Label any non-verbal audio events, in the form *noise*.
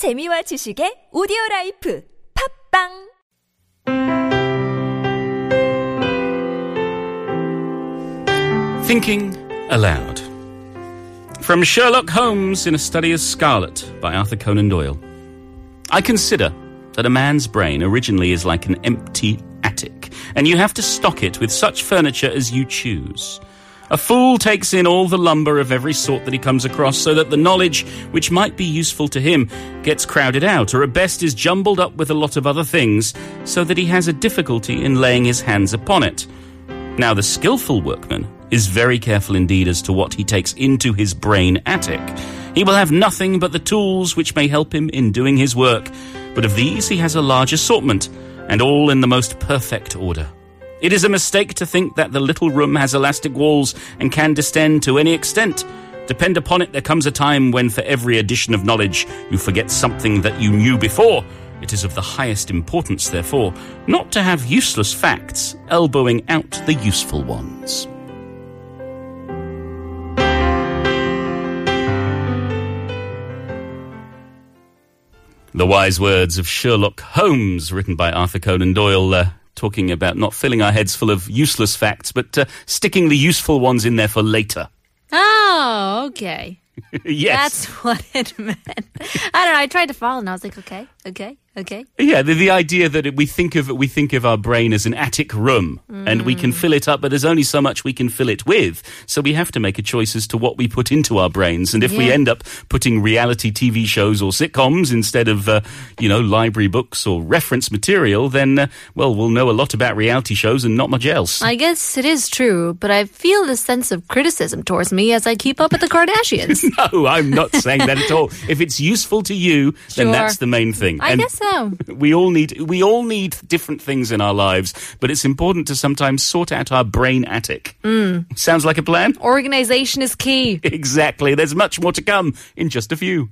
재미와 지식의 오디오 라이프 팝빵 Thinking Aloud. From Sherlock Holmes in A Study of Scarlet by Arthur Conan Doyle. I consider that a man's brain originally is like an empty attic, and you have to stock it with such furniture as you choose. A fool takes in all the lumber of every sort that he comes across so that the knowledge which might be useful to him gets crowded out, or at best is jumbled up with a lot of other things so that he has a difficulty in laying his hands upon it. Now, the skillful workman is very careful indeed as to what he takes into his brain attic. He will have nothing but the tools which may help him in doing his work, but of these he has a large assortment, and all in the most perfect order. It is a mistake to think that the little room has elastic walls and can distend to any extent. Depend upon it, there comes a time when for every addition of knowledge you forget something that you knew before. It is of the highest importance, therefore, not to have useless facts elbowing out the useful ones. The wise words of Sherlock Holmes, written by Arthur Conan Doyle, uh, talking about not filling our heads full of useless facts, but uh, sticking the useful ones in there for later. Oh, okay. *laughs* yes. That's *laughs* what it meant. I don't know. I tried to follow and I was like, okay, okay, okay. Yeah, the, the idea that we think of we think of our brain as an attic room, and we can fill it up, but there's only so much we can fill it with. So we have to make a choice as to what we put into our brains. And if we end up putting reality TV shows or sitcoms instead of uh, you know library books or reference material, then uh, well, we'll know a lot about reality shows and not much else. I guess it is true, but I feel this sense of criticism towards me as I keep up with the Kardashians. *laughs* no, I'm not saying that at all. If it's useful to you, then Sure. that's the main thing. I And guess so. We all need we all need different things in our lives, but it's important to sometimes sort out our brain attic. Hmm. Sounds like a plan? Organization is key. *laughs* Exactly. There's much more to come in just a few.